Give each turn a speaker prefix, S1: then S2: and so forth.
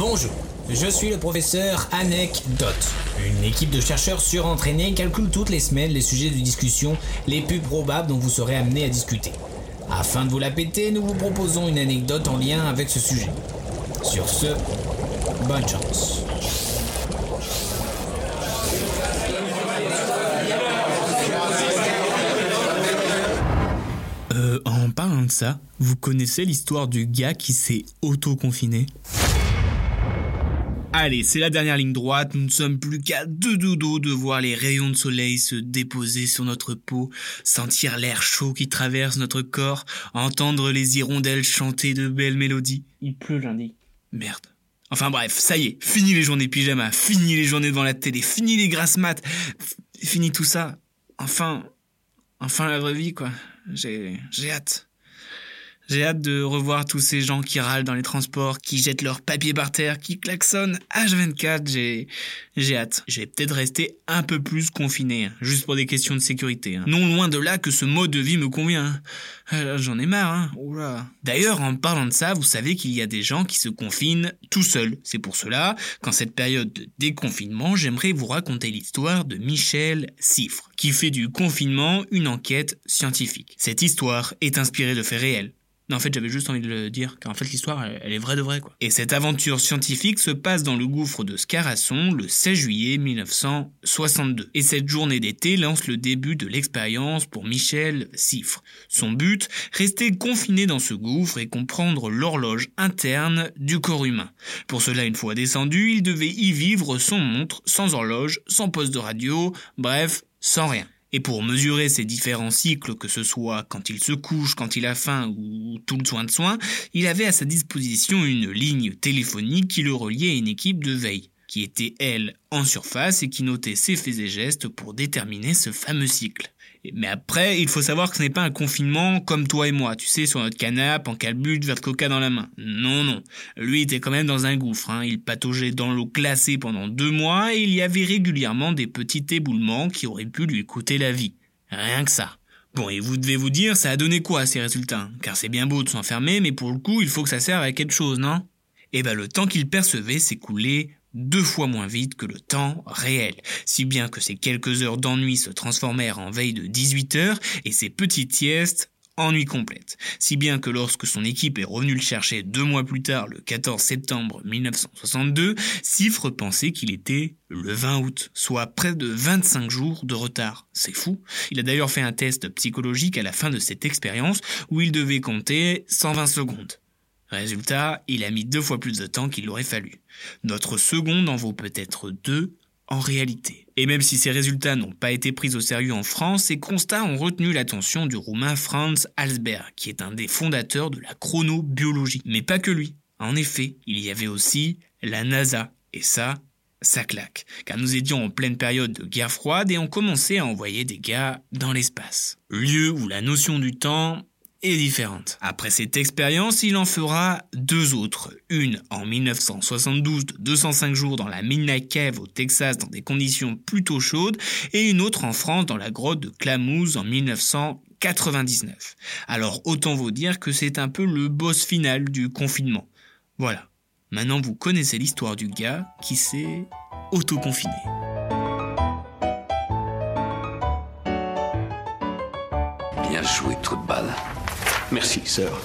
S1: Bonjour, je suis le professeur Anecdote. Une équipe de chercheurs surentraînés calcule toutes les semaines les sujets de discussion les plus probables dont vous serez amené à discuter. Afin de vous la péter, nous vous proposons une anecdote en lien avec ce sujet. Sur ce, bonne chance.
S2: Euh, en parlant de ça, vous connaissez l'histoire du gars qui s'est auto-confiné? Allez, c'est la dernière ligne droite, nous ne sommes plus qu'à deux dodos de voir les rayons de soleil se déposer sur notre peau, sentir l'air chaud qui traverse notre corps, entendre les hirondelles chanter de belles mélodies. Il pleut lundi. Merde. Enfin bref, ça y est, fini les journées pyjama, fini les journées devant la télé, fini les grasses maths, fini tout ça. Enfin, enfin la vraie vie quoi. J'ai, j'ai hâte. J'ai hâte de revoir tous ces gens qui râlent dans les transports, qui jettent leurs papiers par terre, qui klaxonnent H24. J'ai, j'ai hâte. Je vais peut-être rester un peu plus confiné, hein, juste pour des questions de sécurité. Hein. Non loin de là que ce mode de vie me convient. Hein. Euh, j'en ai marre. Oula. D'ailleurs, en parlant de ça, vous savez qu'il y a des gens qui se confinent tout seuls. C'est pour cela qu'en cette période de déconfinement, j'aimerais vous raconter l'histoire de Michel Siffre, qui fait du confinement une enquête scientifique. Cette histoire est inspirée de faits réels. En fait, j'avais juste envie de le dire, car en fait, l'histoire, elle, est vraie de vrai, quoi. Et cette aventure scientifique se passe dans le gouffre de Scarasson le 16 juillet 1962. Et cette journée d'été lance le début de l'expérience pour Michel Siffre. Son but, rester confiné dans ce gouffre et comprendre l'horloge interne du corps humain. Pour cela, une fois descendu, il devait y vivre sans montre, sans horloge, sans poste de radio, bref, sans rien. Et pour mesurer ces différents cycles, que ce soit quand il se couche, quand il a faim ou tout le soin de soin, il avait à sa disposition une ligne téléphonique qui le reliait à une équipe de veille, qui était elle en surface et qui notait ses faits et gestes pour déterminer ce fameux cycle. Mais après, il faut savoir que ce n'est pas un confinement comme toi et moi, tu sais, sur notre canapé, en calbute, verre de coca dans la main. Non, non. Lui était quand même dans un gouffre. Hein. Il pataugeait dans l'eau glacée pendant deux mois et il y avait régulièrement des petits éboulements qui auraient pu lui coûter la vie. Rien que ça. Bon, et vous devez vous dire, ça a donné quoi ces résultats? Car c'est bien beau de s'enfermer, mais pour le coup, il faut que ça serve à quelque chose, non? Eh ben, le temps qu'il percevait s'écoulait deux fois moins vite que le temps réel, si bien que ces quelques heures d'ennui se transformèrent en veille de 18 heures et ces petites siestes en nuit complète, si bien que lorsque son équipe est revenue le chercher deux mois plus tard, le 14 septembre 1962, Cifre pensait qu'il était le 20 août, soit près de 25 jours de retard. C'est fou. Il a d'ailleurs fait un test psychologique à la fin de cette expérience où il devait compter 120 secondes. Résultat, il a mis deux fois plus de temps qu'il l'aurait fallu. Notre seconde en vaut peut-être deux en réalité. Et même si ces résultats n'ont pas été pris au sérieux en France, ces constats ont retenu l'attention du roumain Franz Halsberg, qui est un des fondateurs de la chronobiologie. Mais pas que lui. En effet, il y avait aussi la NASA. Et ça, ça claque. Car nous étions en pleine période de guerre froide et on commençait à envoyer des gars dans l'espace. Lieu où la notion du temps est différente. Après cette expérience, il en fera deux autres. Une en 1972 de 205 jours dans la Midnight Cave au Texas dans des conditions plutôt chaudes et une autre en France dans la grotte de Clamouze en 1999. Alors autant vous dire que c'est un peu le boss final du confinement. Voilà. Maintenant vous connaissez l'histoire du gars qui s'est autoconfiné.
S3: Bien joué, trou de balle.
S4: Merci, sœur.